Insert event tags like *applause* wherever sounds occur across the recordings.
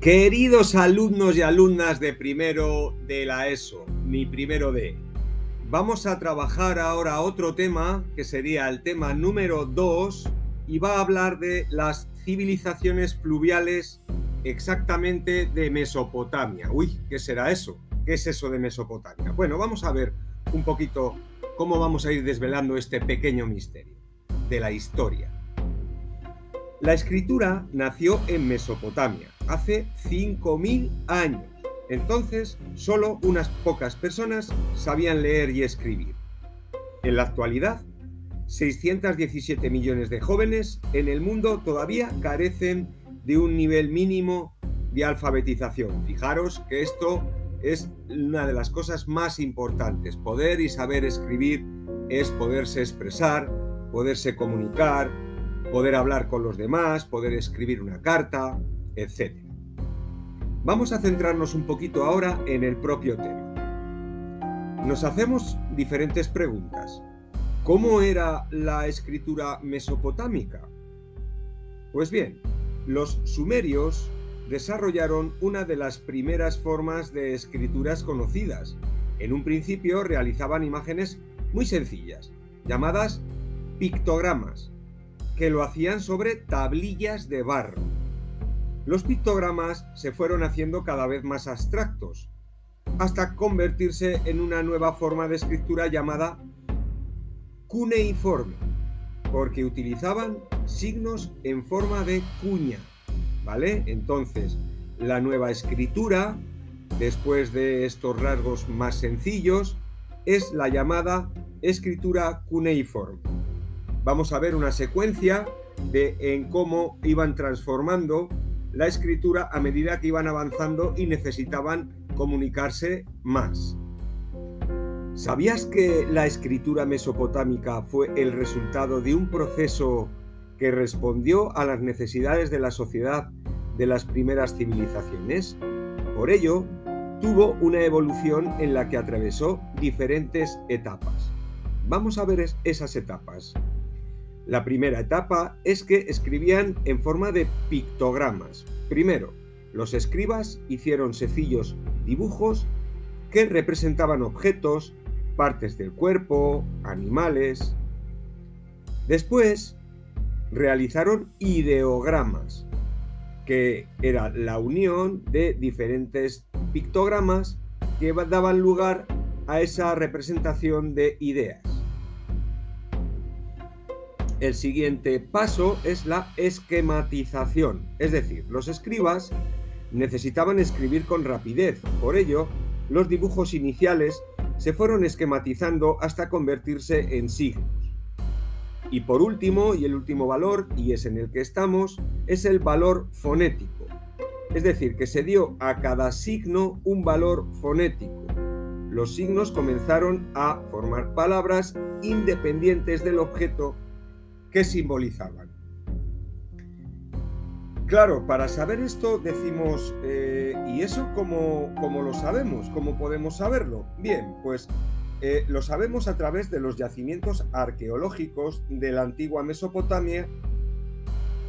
Queridos alumnos y alumnas de primero de la ESO, ni primero de, vamos a trabajar ahora otro tema que sería el tema número 2 y va a hablar de las civilizaciones fluviales exactamente de Mesopotamia. Uy, ¿qué será eso? ¿Qué es eso de Mesopotamia? Bueno, vamos a ver un poquito cómo vamos a ir desvelando este pequeño misterio de la historia. La escritura nació en Mesopotamia hace 5.000 años. Entonces, solo unas pocas personas sabían leer y escribir. En la actualidad, 617 millones de jóvenes en el mundo todavía carecen de un nivel mínimo de alfabetización. Fijaros que esto es una de las cosas más importantes. Poder y saber escribir es poderse expresar, poderse comunicar, poder hablar con los demás, poder escribir una carta, etc. Vamos a centrarnos un poquito ahora en el propio tema. Nos hacemos diferentes preguntas. ¿Cómo era la escritura mesopotámica? Pues bien, los sumerios desarrollaron una de las primeras formas de escrituras conocidas. En un principio realizaban imágenes muy sencillas, llamadas pictogramas, que lo hacían sobre tablillas de barro. Los pictogramas se fueron haciendo cada vez más abstractos, hasta convertirse en una nueva forma de escritura llamada cuneiforme, porque utilizaban signos en forma de cuña, ¿vale? Entonces, la nueva escritura, después de estos rasgos más sencillos, es la llamada escritura cuneiforme vamos a ver una secuencia de en cómo iban transformando la escritura a medida que iban avanzando y necesitaban comunicarse más. ¿Sabías que la escritura mesopotámica fue el resultado de un proceso que respondió a las necesidades de la sociedad de las primeras civilizaciones? Por ello, tuvo una evolución en la que atravesó diferentes etapas. Vamos a ver esas etapas. La primera etapa es que escribían en forma de pictogramas. Primero, los escribas hicieron sencillos dibujos que representaban objetos, partes del cuerpo, animales. Después, realizaron ideogramas, que era la unión de diferentes pictogramas que daban lugar a esa representación de ideas. El siguiente paso es la esquematización, es decir, los escribas necesitaban escribir con rapidez, por ello, los dibujos iniciales se fueron esquematizando hasta convertirse en signos. Y por último, y el último valor, y es en el que estamos, es el valor fonético. Es decir, que se dio a cada signo un valor fonético. Los signos comenzaron a formar palabras independientes del objeto ¿Qué simbolizaban. Claro, para saber esto decimos, eh, ¿y eso cómo, lo sabemos? ¿Cómo podemos saberlo? Bien, pues eh, lo sabemos a través de los yacimientos arqueológicos de la antigua Mesopotamia,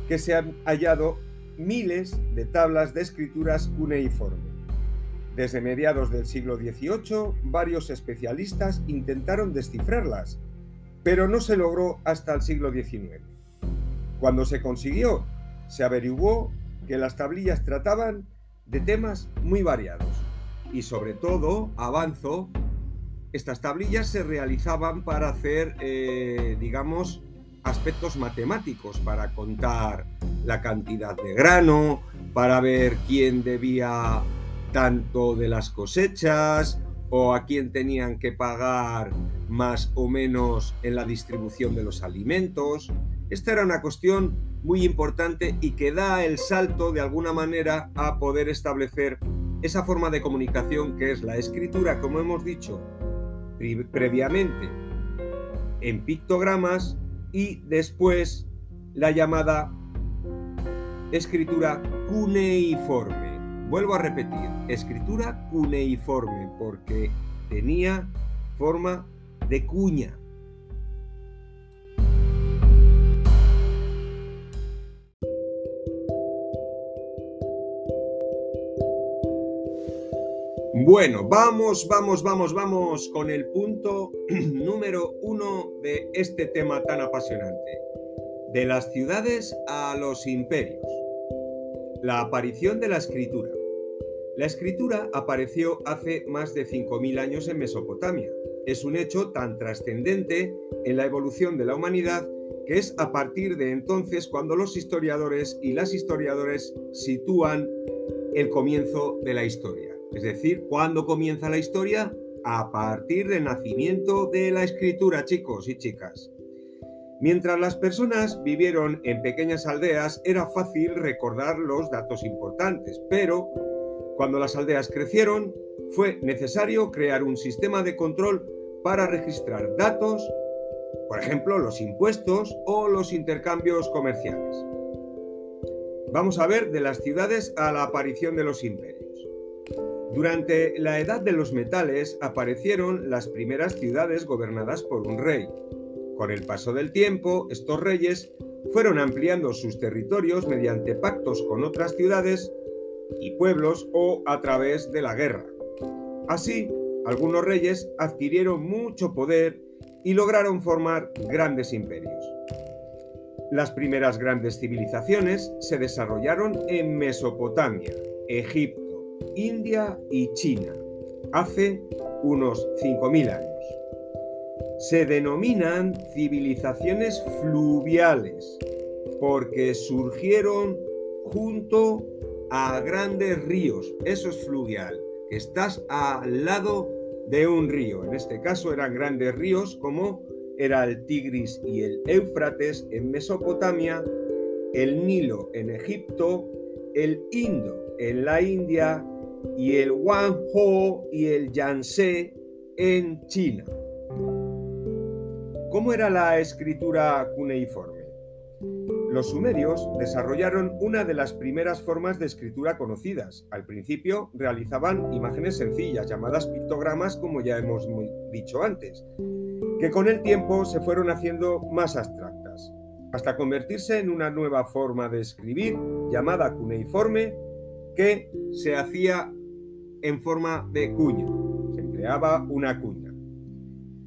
que se han hallado miles de tablas de escrituras cuneiforme. Desde mediados del siglo XVIII, varios especialistas intentaron descifrarlas, pero no se logró hasta el siglo XIX. Cuando se consiguió, se averiguó que las tablillas trataban de temas muy variados y sobre todo, avanzo, estas tablillas se realizaban para hacer, eh, digamos, aspectos matemáticos, para contar la cantidad de grano, para ver quién debía tanto de las cosechas o a quién tenían que pagar más o menos en la distribución de los alimentos. Esta era una cuestión muy importante y que da el salto de alguna manera a poder establecer esa forma de comunicación que es la escritura, como hemos dicho previamente, en pictogramas y después la llamada escritura cuneiforme. Vuelvo a repetir, escritura cuneiforme porque tenía forma de cuña. Bueno, vamos, vamos, vamos, vamos con el punto *clears throat* número uno de este tema tan apasionante. De las ciudades a los imperios. La aparición de la escritura. La escritura apareció hace más de 5.000 años en Mesopotamia. Es un hecho tan trascendente en la evolución de la humanidad que es a partir de entonces cuando los historiadores y las historiadores sitúan el comienzo de la historia. Es decir, ¿cuándo comienza la historia? A partir del nacimiento de la escritura, chicos y chicas. Mientras las personas vivieron en pequeñas aldeas, era fácil recordar los datos importantes, pero cuando las aldeas crecieron, fue necesario crear un sistema de control para registrar datos, por ejemplo, los impuestos o los intercambios comerciales. Vamos a ver de las ciudades a la aparición de los imperios. Durante la Edad de los Metales aparecieron las primeras ciudades gobernadas por un rey. Con el paso del tiempo, estos reyes fueron ampliando sus territorios mediante pactos con otras ciudades y pueblos o a través de la guerra. Así, algunos reyes adquirieron mucho poder y lograron formar grandes imperios. Las primeras grandes civilizaciones se desarrollaron en Mesopotamia, Egipto, India y China, hace unos 5.000 años. Se denominan civilizaciones fluviales porque surgieron junto a grandes ríos. Eso es fluvial, que estás al lado de un río. En este caso eran grandes ríos como era el Tigris y el Éufrates en Mesopotamia, el Nilo en Egipto, el Indo en la India y el Ho y el Yangtze en China. ¿Cómo era la escritura cuneiforme? Los sumerios desarrollaron una de las primeras formas de escritura conocidas. Al principio realizaban imágenes sencillas llamadas pictogramas, como ya hemos dicho antes, que con el tiempo se fueron haciendo más abstractas, hasta convertirse en una nueva forma de escribir llamada cuneiforme que se hacía en forma de cuña. Se empleaba una cuña.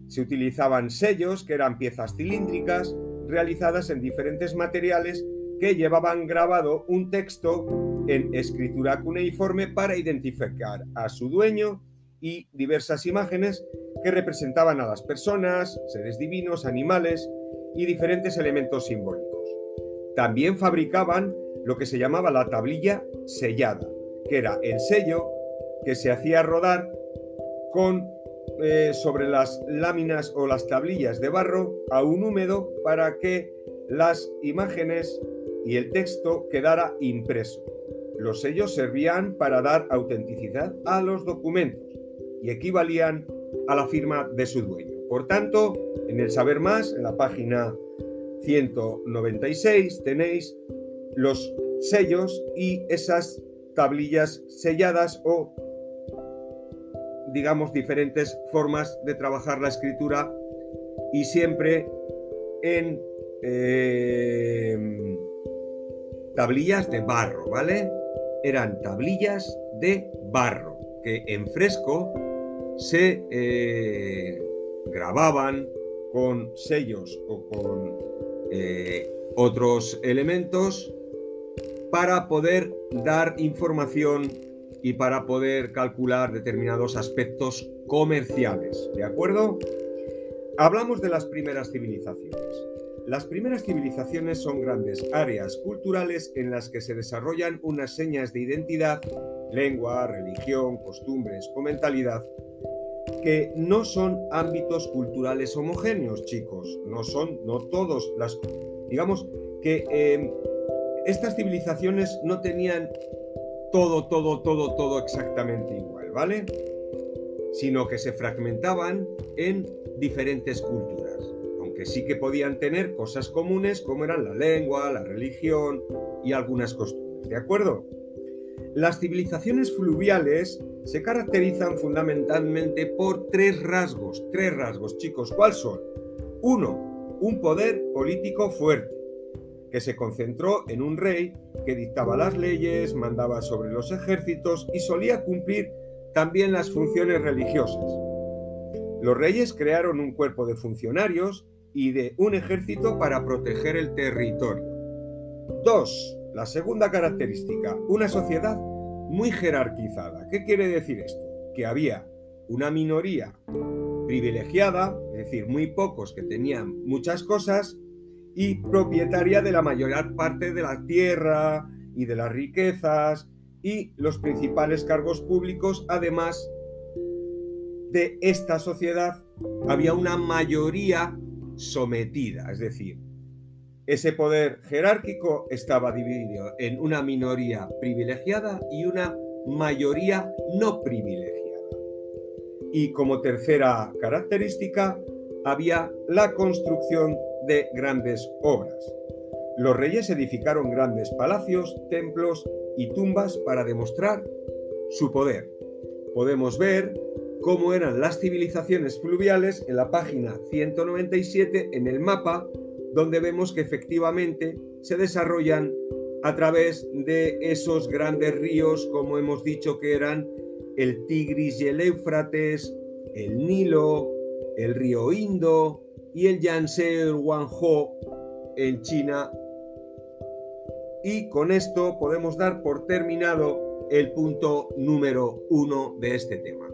Se utilizaban sellos, que eran piezas cilíndricas, realizadas en diferentes materiales que llevaban grabado un texto en escritura cuneiforme para identificar a su dueño y diversas imágenes que representaban a las personas, seres divinos, animales y diferentes elementos simbólicos. También fabricaban lo que se llamaba la tablilla sellada, que era el sello que se hacía rodar con eh, sobre las láminas o las tablillas de barro a un húmedo para que las imágenes y el texto quedara impreso. Los sellos servían para dar autenticidad a los documentos y equivalían a la firma de su dueño. Por tanto, en el Saber Más, en la página 196, tenéis los sellos y esas tablillas selladas o digamos, diferentes formas de trabajar la escritura y siempre en eh, tablillas de barro, ¿vale? Eran tablillas de barro que en fresco se eh, grababan con sellos o con eh, otros elementos para poder dar información y para poder calcular determinados aspectos comerciales. ¿De acuerdo? Hablamos de las primeras civilizaciones. Las primeras civilizaciones son grandes áreas culturales en las que se desarrollan unas señas de identidad, lengua, religión, costumbres o mentalidad que no son ámbitos culturales homogéneos, chicos. No son, no todos las... Digamos que eh, estas civilizaciones no tenían todo, todo, todo, todo exactamente igual, ¿vale? Sino que se fragmentaban en diferentes culturas, aunque sí que podían tener cosas comunes como eran la lengua, la religión y algunas costumbres, ¿de acuerdo? Las civilizaciones fluviales se caracterizan fundamentalmente por tres rasgos, tres rasgos, chicos, ¿cuáles son? Uno, un poder político fuerte que se concentró en un rey que dictaba las leyes, mandaba sobre los ejércitos y solía cumplir también las funciones religiosas. Los reyes crearon un cuerpo de funcionarios y de un ejército para proteger el territorio. 2. La segunda característica, una sociedad muy jerarquizada. ¿Qué quiere decir esto? Que había una minoría privilegiada, es decir, muy pocos que tenían muchas cosas, y propietaria de la mayor parte de la tierra y de las riquezas y los principales cargos públicos, además de esta sociedad, había una mayoría sometida, es decir, ese poder jerárquico estaba dividido en una minoría privilegiada y una mayoría no privilegiada. Y como tercera característica, había la construcción de grandes obras. Los reyes edificaron grandes palacios, templos y tumbas para demostrar su poder. Podemos ver cómo eran las civilizaciones fluviales en la página 197 en el mapa donde vemos que efectivamente se desarrollan a través de esos grandes ríos, como hemos dicho que eran el Tigris y el Éufrates, el Nilo, el río Indo y el Yangtze, Guangzhou en China. Y con esto podemos dar por terminado el punto número uno de este tema.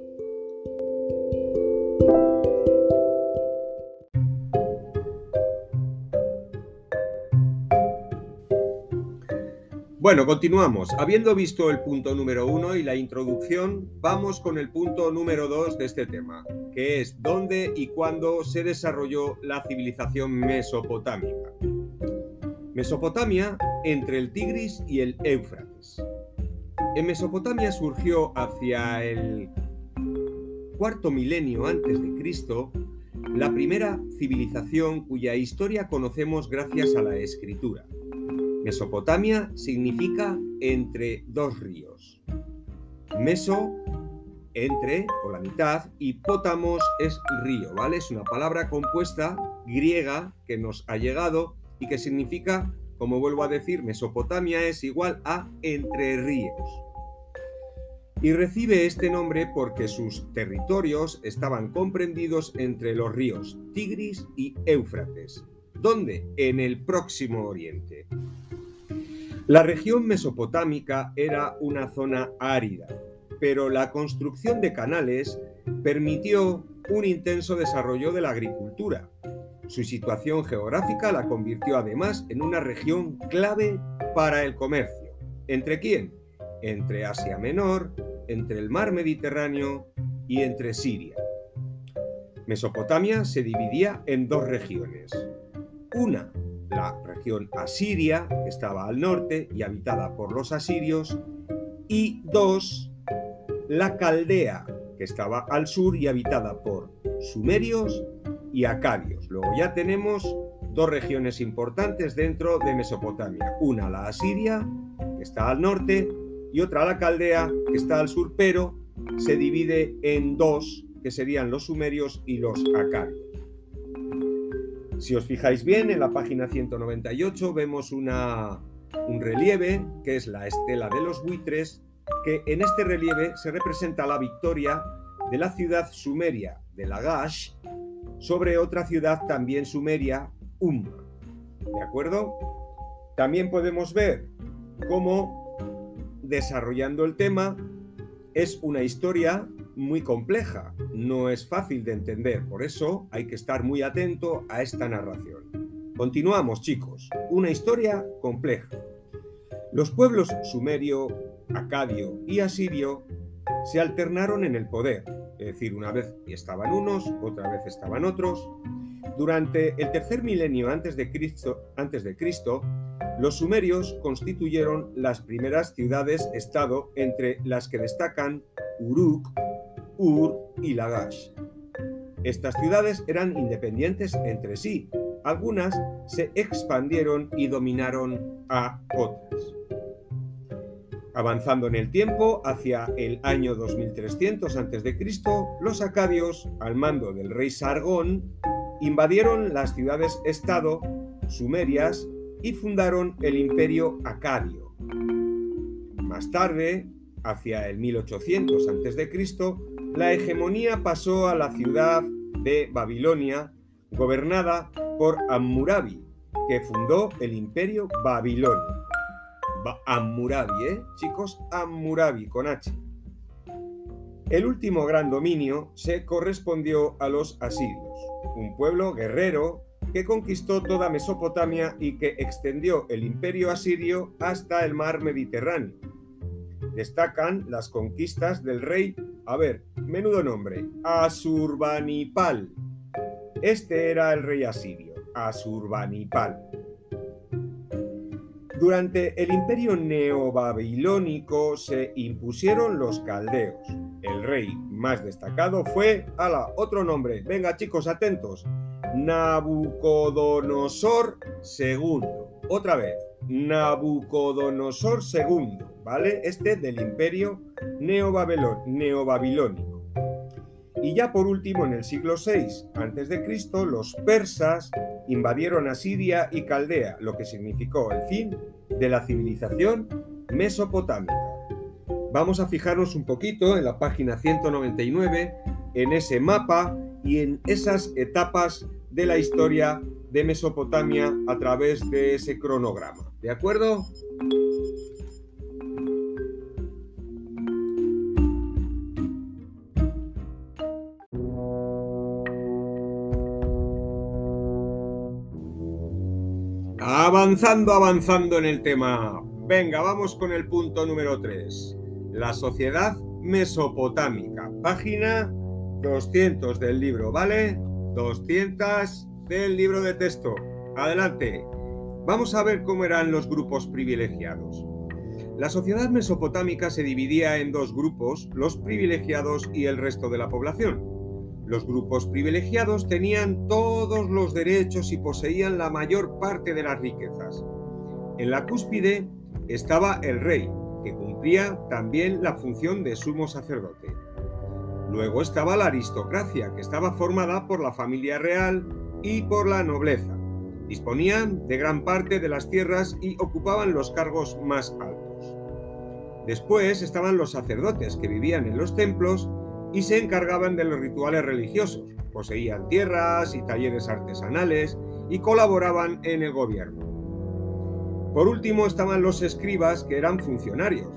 Bueno, continuamos. Habiendo visto el punto número uno y la introducción, vamos con el punto número dos de este tema, que es dónde y cuándo se desarrolló la civilización mesopotámica. Mesopotamia entre el Tigris y el Éufrates. En Mesopotamia surgió hacia el cuarto milenio antes de Cristo la primera civilización cuya historia conocemos gracias a la escritura. Mesopotamia significa entre dos ríos. Meso, entre o la mitad, y pótamos es río, ¿vale? Es una palabra compuesta griega que nos ha llegado y que significa, como vuelvo a decir, Mesopotamia es igual a entre ríos. Y recibe este nombre porque sus territorios estaban comprendidos entre los ríos Tigris y Éufrates. ¿Dónde? En el próximo Oriente. La región mesopotámica era una zona árida, pero la construcción de canales permitió un intenso desarrollo de la agricultura. Su situación geográfica la convirtió además en una región clave para el comercio. ¿Entre quién? Entre Asia Menor, entre el mar Mediterráneo y entre Siria. Mesopotamia se dividía en dos regiones. Una la región asiria, que estaba al norte y habitada por los asirios, y dos, la Caldea, que estaba al sur y habitada por sumerios y acadios. Luego ya tenemos dos regiones importantes dentro de Mesopotamia. Una la asiria, que está al norte, y otra la Caldea, que está al sur, pero se divide en dos, que serían los sumerios y los acadios. Si os fijáis bien, en la página 198 vemos una, un relieve, que es la estela de los buitres, que en este relieve se representa la victoria de la ciudad sumeria de Lagash sobre otra ciudad también sumeria, Umma. ¿De acuerdo? También podemos ver cómo, desarrollando el tema, es una historia muy compleja, no es fácil de entender, por eso hay que estar muy atento a esta narración. Continuamos, chicos, una historia compleja. Los pueblos sumerio, acadio y asirio se alternaron en el poder, es decir, una vez estaban unos, otra vez estaban otros. Durante el tercer milenio antes de Cristo, antes de Cristo los sumerios constituyeron las primeras ciudades-estado entre las que destacan Uruk, Ur y Lagash. Estas ciudades eran independientes entre sí. Algunas se expandieron y dominaron a otras. Avanzando en el tiempo, hacia el año 2300 a.C., los acadios, al mando del rey Sargón, invadieron las ciudades-estado sumerias y fundaron el imperio acadio. Más tarde, hacia el 1800 a.C., la hegemonía pasó a la ciudad de Babilonia, gobernada por Hammurabi, que fundó el imperio babilónico. Hammurabi, ¿eh? Chicos, Hammurabi con H. El último gran dominio se correspondió a los asirios, un pueblo guerrero que conquistó toda Mesopotamia y que extendió el imperio asirio hasta el mar Mediterráneo. Destacan las conquistas del rey, a ver, menudo nombre, Asurbanipal. Este era el rey asirio, Asurbanipal. Durante el imperio neobabilónico se impusieron los caldeos. El rey más destacado fue, ala, otro nombre, venga chicos, atentos, Nabucodonosor II. Otra vez, Nabucodonosor II, ¿vale? Este del imperio neobabilónico. Y ya por último, en el siglo VI a.C., los persas invadieron a Siria y Caldea, lo que significó el fin de la civilización mesopotámica. Vamos a fijarnos un poquito en la página 199, en ese mapa y en esas etapas de la historia de Mesopotamia a través de ese cronograma. ¿De acuerdo? Avanzando, avanzando en el tema. Venga, vamos con el punto número 3. La sociedad mesopotámica. Página 200 del libro, ¿vale? 200 del libro de texto. Adelante. Vamos a ver cómo eran los grupos privilegiados. La sociedad mesopotámica se dividía en dos grupos, los privilegiados y el resto de la población. Los grupos privilegiados tenían todos los derechos y poseían la mayor parte de las riquezas. En la cúspide estaba el rey, que cumplía también la función de sumo sacerdote. Luego estaba la aristocracia, que estaba formada por la familia real y por la nobleza. Disponían de gran parte de las tierras y ocupaban los cargos más altos. Después estaban los sacerdotes, que vivían en los templos y se encargaban de los rituales religiosos. Poseían tierras y talleres artesanales y colaboraban en el gobierno. Por último estaban los escribas, que eran funcionarios.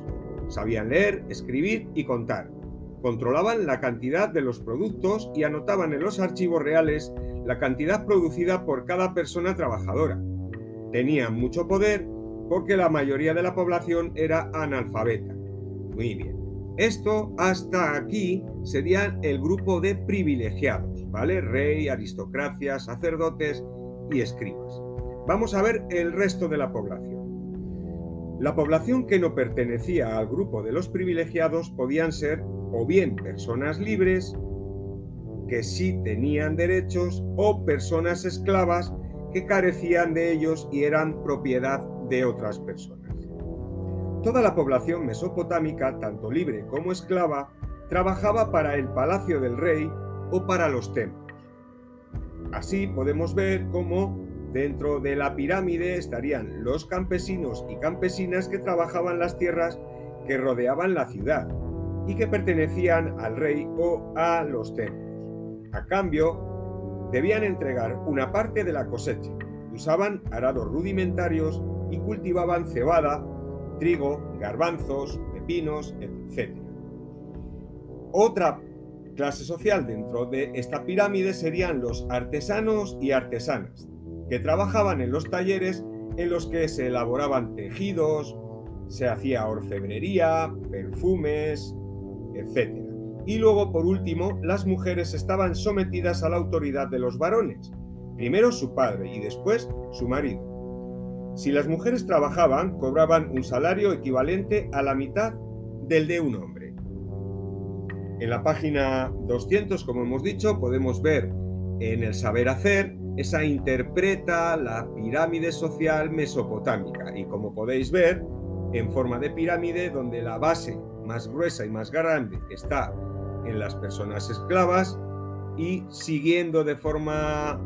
Sabían leer, escribir y contar controlaban la cantidad de los productos y anotaban en los archivos reales la cantidad producida por cada persona trabajadora. Tenían mucho poder porque la mayoría de la población era analfabeta. Muy bien. Esto hasta aquí serían el grupo de privilegiados, ¿vale? Rey, aristocracia, sacerdotes y escribas. Vamos a ver el resto de la población. La población que no pertenecía al grupo de los privilegiados podían ser o bien personas libres que sí tenían derechos o personas esclavas que carecían de ellos y eran propiedad de otras personas. Toda la población mesopotámica, tanto libre como esclava, trabajaba para el palacio del rey o para los templos. Así podemos ver cómo dentro de la pirámide estarían los campesinos y campesinas que trabajaban las tierras que rodeaban la ciudad, y que pertenecían al rey o a los templos. A cambio, debían entregar una parte de la cosecha. Usaban arados rudimentarios y cultivaban cebada, trigo, garbanzos, pepinos, etc. Otra clase social dentro de esta pirámide serían los artesanos y artesanas, que trabajaban en los talleres en los que se elaboraban tejidos, se hacía orfebrería, perfumes, etc. Y luego, por último, las mujeres estaban sometidas a la autoridad de los varones, primero su padre y después su marido. Si las mujeres trabajaban, cobraban un salario equivalente a la mitad del de un hombre. En la página 200, como hemos dicho, podemos ver en el saber hacer, esa interpreta la pirámide social mesopotámica y como podéis ver, en forma de pirámide donde la base más gruesa y más grande está en las personas esclavas y siguiendo de forma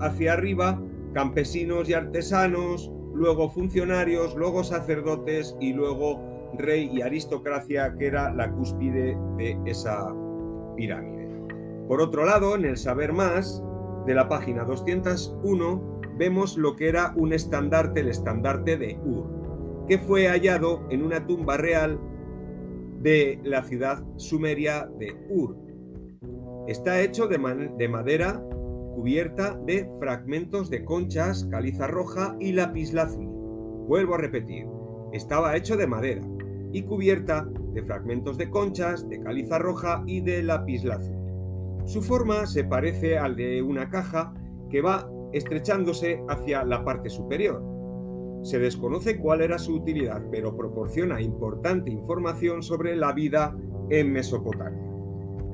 hacia arriba campesinos y artesanos, luego funcionarios, luego sacerdotes y luego rey y aristocracia que era la cúspide de esa pirámide. Por otro lado, en el saber más de la página 201 vemos lo que era un estandarte, el estandarte de Ur, que fue hallado en una tumba real de la ciudad sumeria de Ur. Está hecho de, madera cubierta de fragmentos de conchas, caliza roja y lapislázuli. Vuelvo a repetir, estaba hecho de madera y cubierta de fragmentos de conchas, de caliza roja y de lapislázuli. Su forma se parece al de una caja que va estrechándose hacia la parte superior. Se desconoce cuál era su utilidad, pero proporciona importante información sobre la vida en Mesopotamia.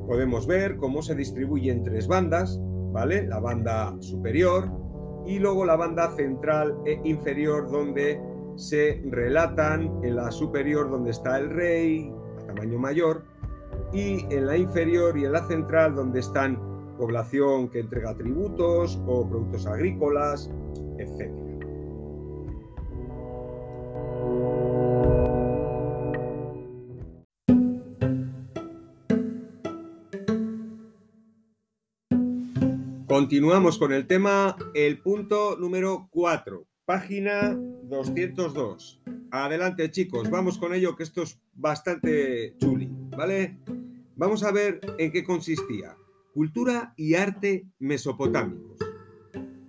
Podemos ver cómo se distribuye en tres bandas, ¿vale? La banda superior y luego la banda central e inferior donde se relatan en la superior donde está el rey, a tamaño mayor, y en la inferior y en la central donde están población que entrega tributos o productos agrícolas, etc. Continuamos con el tema, el punto número 4, página 202. Adelante chicos, vamos con ello que esto es bastante chuli, ¿vale? Vamos a ver en qué consistía. Cultura y arte mesopotámicos.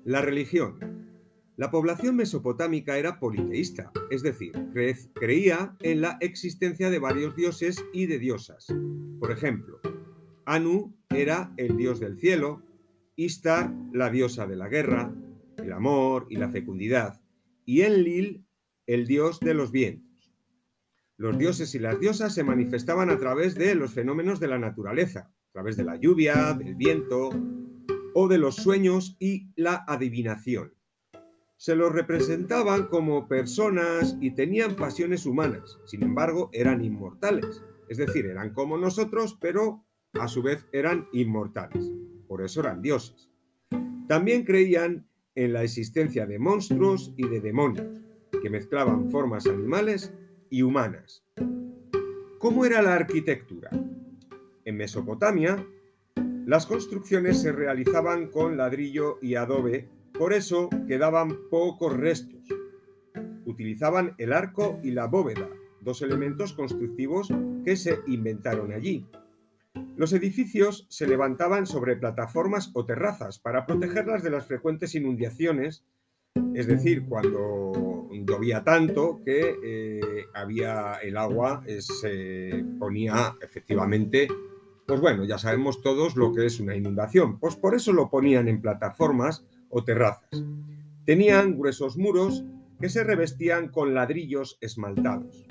La religión. La población mesopotámica era politeísta, es decir, creía en la existencia de varios dioses y de diosas. Por ejemplo, Anu era el dios del cielo, Istar la diosa de la guerra, el amor y la fecundidad, y Enlil el dios de los vientos. Los dioses y las diosas se manifestaban a través de los fenómenos de la naturaleza, a través de la lluvia, del viento o de los sueños y la adivinación. Se los representaban como personas y tenían pasiones humanas, sin embargo eran inmortales, es decir, eran como nosotros, pero a su vez eran inmortales, por eso eran dioses. También creían en la existencia de monstruos y de demonios, que mezclaban formas animales y humanas. ¿Cómo era la arquitectura? En Mesopotamia, las construcciones se realizaban con ladrillo y adobe, por eso quedaban pocos restos. Utilizaban el arco y la bóveda, dos elementos constructivos que se inventaron allí. Los edificios se levantaban sobre plataformas o terrazas para protegerlas de las frecuentes inundaciones, es decir, cuando llovía tanto que eh, había el agua eh, se ponía efectivamente pues bueno, ya sabemos todos lo que es una inundación, pues por eso lo ponían en plataformas o terrazas. Tenían gruesos muros que se revestían con ladrillos esmaltados.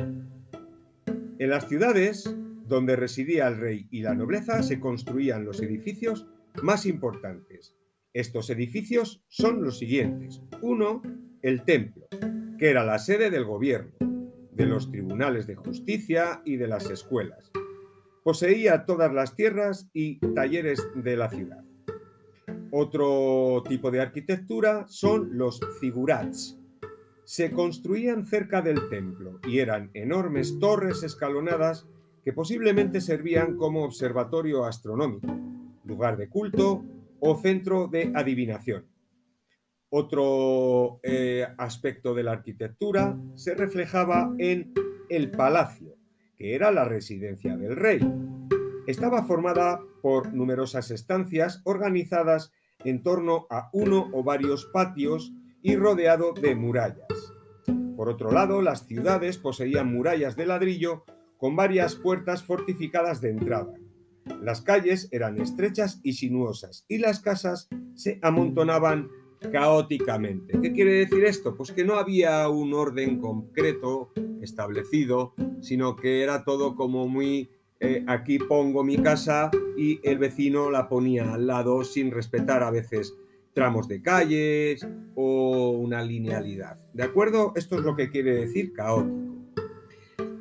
En las ciudades, donde residía el rey y la nobleza, se construían los edificios más importantes. Estos edificios son los siguientes. Uno, el templo, que era la sede del gobierno, de los tribunales de justicia y de las escuelas. Poseía todas las tierras y talleres de la ciudad. Otro tipo de arquitectura son los figurats. Se construían cerca del templo y eran enormes torres escalonadas que posiblemente servían como observatorio astronómico, lugar de culto o centro de adivinación. Otro eh, aspecto de la arquitectura se reflejaba en el palacio, que era la residencia del rey. Estaba formada por numerosas estancias organizadas en torno a uno o varios patios y rodeado de murallas. Por otro lado, las ciudades poseían murallas de ladrillo con varias puertas fortificadas de entrada. Las calles eran estrechas y sinuosas y las casas se amontonaban caóticamente. ¿Qué quiere decir esto? Pues que no había un orden concreto establecido, sino que era todo como muy eh, aquí pongo mi casa y el vecino la ponía al lado sin respetar a veces tramos de calles o una linealidad. ¿De acuerdo? Esto es lo que quiere decir caótico.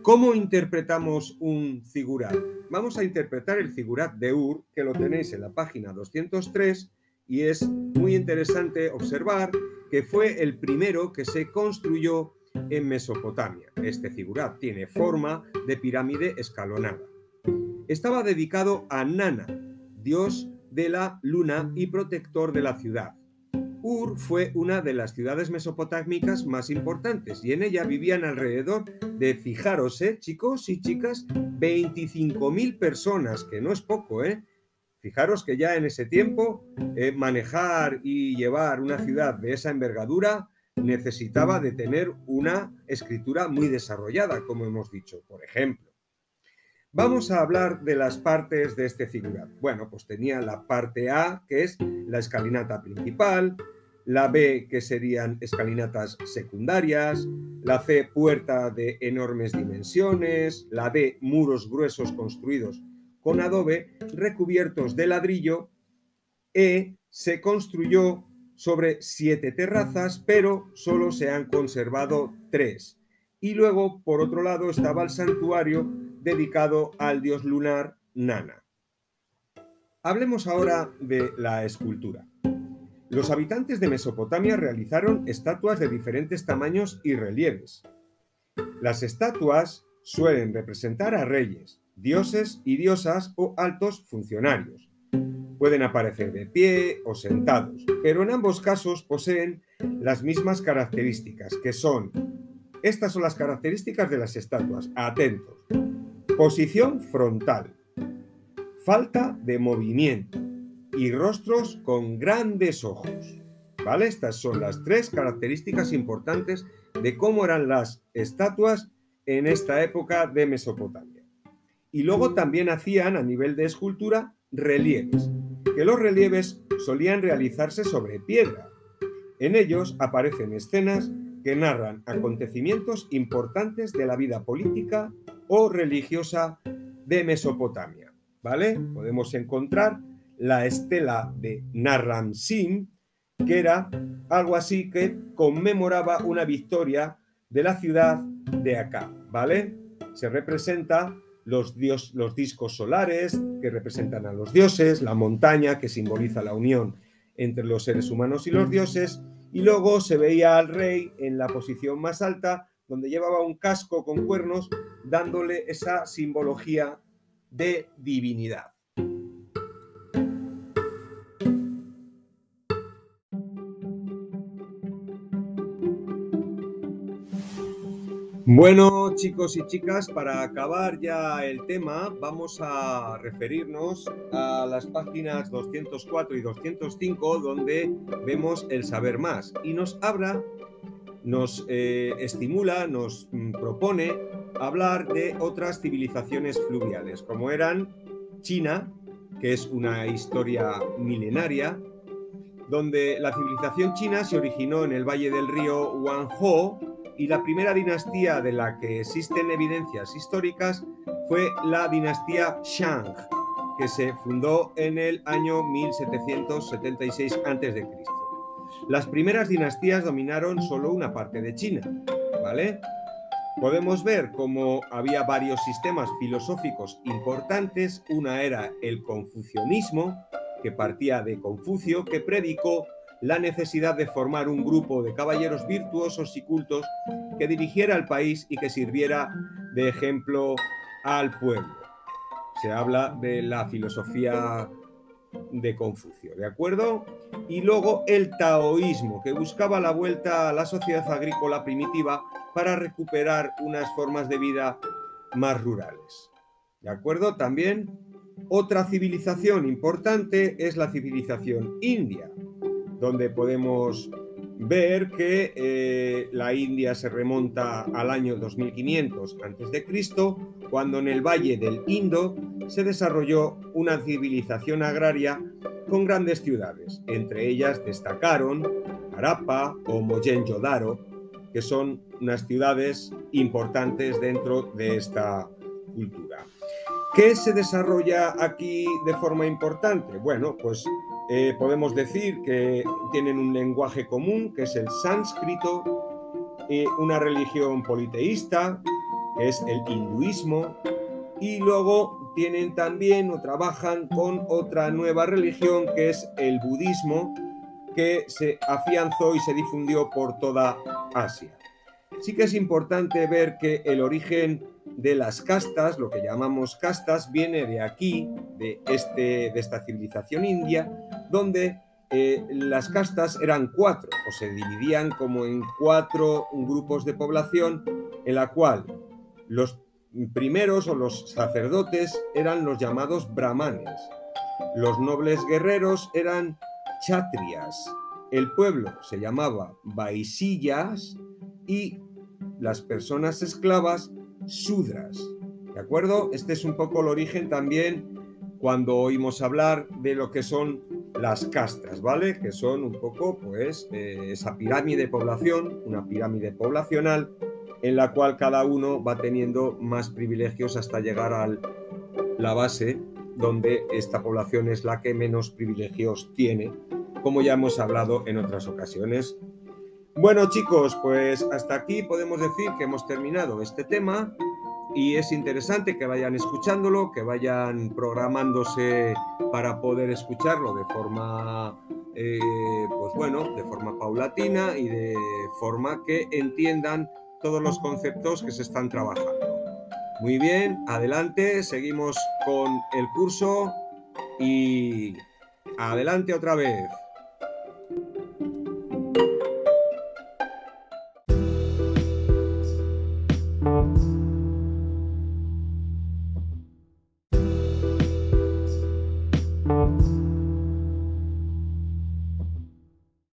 ¿Cómo interpretamos un figurat? Vamos a interpretar el figurat de Ur, que lo tenéis en la página 203 y es muy interesante observar que fue el primero que se construyó en Mesopotamia. Este figurat tiene forma de pirámide escalonada. Estaba dedicado a Nana, dios de la luna y protector de la ciudad. Ur fue una de las ciudades mesopotámicas más importantes y en ella vivían alrededor de, fijaros, ¿eh, chicos y chicas, 25.000 personas, que no es poco, ¿eh? Fijaros que ya en ese tiempo eh, manejar y llevar una ciudad de esa envergadura necesitaba de tener una escritura muy desarrollada, como hemos dicho. Por ejemplo, vamos a hablar de las partes de este figurat. Bueno, pues tenía la parte A, que es la escalinata principal, la B, que serían escalinatas secundarias, la C, puerta de enormes dimensiones, la D, muros gruesos construidos con adobe recubiertos de ladrillo. E se construyó sobre siete terrazas, pero solo se han conservado tres. Y luego, por otro lado, estaba el santuario dedicado al dios lunar Nana. Hablemos ahora de la escultura. Los habitantes de Mesopotamia realizaron estatuas de diferentes tamaños y relieves. Las estatuas suelen representar a reyes, dioses y diosas o altos funcionarios. Pueden aparecer de pie o sentados, pero en ambos casos poseen las mismas características, que son, estas son las características de las estatuas, atentos. Posición frontal, falta de movimiento y rostros con grandes ojos. ¿Vale? Estas son las tres características importantes de cómo eran las estatuas en esta época de Mesopotamia. Y luego también hacían a nivel de escultura relieves, que los relieves solían realizarse sobre piedra. En ellos aparecen escenas que narran acontecimientos importantes de la vida política o religiosa de Mesopotamia. ¿Vale? Podemos encontrar la estela de Narram-Sin, que era algo así que conmemoraba una victoria de la ciudad de acá, ¿vale? Se representa los, los discos solares que representan a los dioses, la montaña que simboliza la unión entre los seres humanos y los dioses, y luego se veía al rey en la posición más alta, donde llevaba un casco con cuernos, dándole esa simbología de divinidad. Bueno, chicos y chicas, para acabar ya el tema, vamos a referirnos a las páginas 204 y 205, donde vemos el saber más. Y nos habla, nos eh, estimula, nos mm, propone hablar de otras civilizaciones fluviales, como eran China, que es una historia milenaria, donde la civilización china se originó en el valle del río Huangho, y la primera dinastía de la que existen evidencias históricas fue la dinastía Shang, que se fundó en el año 1776 a.C. Las primeras dinastías dominaron solo una parte de China, ¿vale? Podemos ver cómo había varios sistemas filosóficos importantes. Una era el confucianismo, que partía de Confucio, que predicó la necesidad de formar un grupo de caballeros virtuosos y cultos que dirigiera al país y que sirviera de ejemplo al pueblo. Se habla de la filosofía de Confucio, ¿de acuerdo? Y luego el taoísmo, que buscaba la vuelta a la sociedad agrícola primitiva para recuperar unas formas de vida más rurales. ¿De acuerdo? También otra civilización importante es la civilización india, donde podemos ver que eh, la India se remonta al año 2500 a.C., cuando en el valle del Indo se desarrolló una civilización agraria con grandes ciudades. Entre ellas destacaron Harappa o Mohenjo-Daro, que son unas ciudades importantes dentro de esta cultura. ¿Qué se desarrolla aquí de forma importante? Bueno, pues eh, podemos decir que tienen un lenguaje común, que es el sánscrito, una religión politeísta, que es el hinduismo, y luego tienen también o trabajan con otra nueva religión, que es el budismo, que se afianzó y se difundió por toda Asia. Sí que es importante ver que el origen de las castas, lo que llamamos castas, viene de aquí, de, este, de esta civilización india, donde eh, las castas eran cuatro, o se dividían como en cuatro grupos de población, en la cual los primeros o los sacerdotes eran los llamados brahmanes, los nobles guerreros eran chatrias, el pueblo se llamaba vaisillas y las personas esclavas sudras. ¿De acuerdo? Este es un poco el origen también cuando oímos hablar de lo que son las castas, ¿vale? Que son un poco, pues, eh, esa pirámide de población, una pirámide poblacional, en la cual cada uno va teniendo más privilegios hasta llegar a la base, donde esta población es la que menos privilegios tiene, como ya hemos hablado en otras ocasiones. Bueno, chicos, pues hasta aquí podemos decir que hemos terminado este tema y es interesante que vayan escuchándolo, que vayan programándose para poder escucharlo de forma, eh, pues bueno, de forma paulatina y de forma que entiendan todos los conceptos que se están trabajando. Muy bien, adelante, seguimos con el curso y adelante otra vez.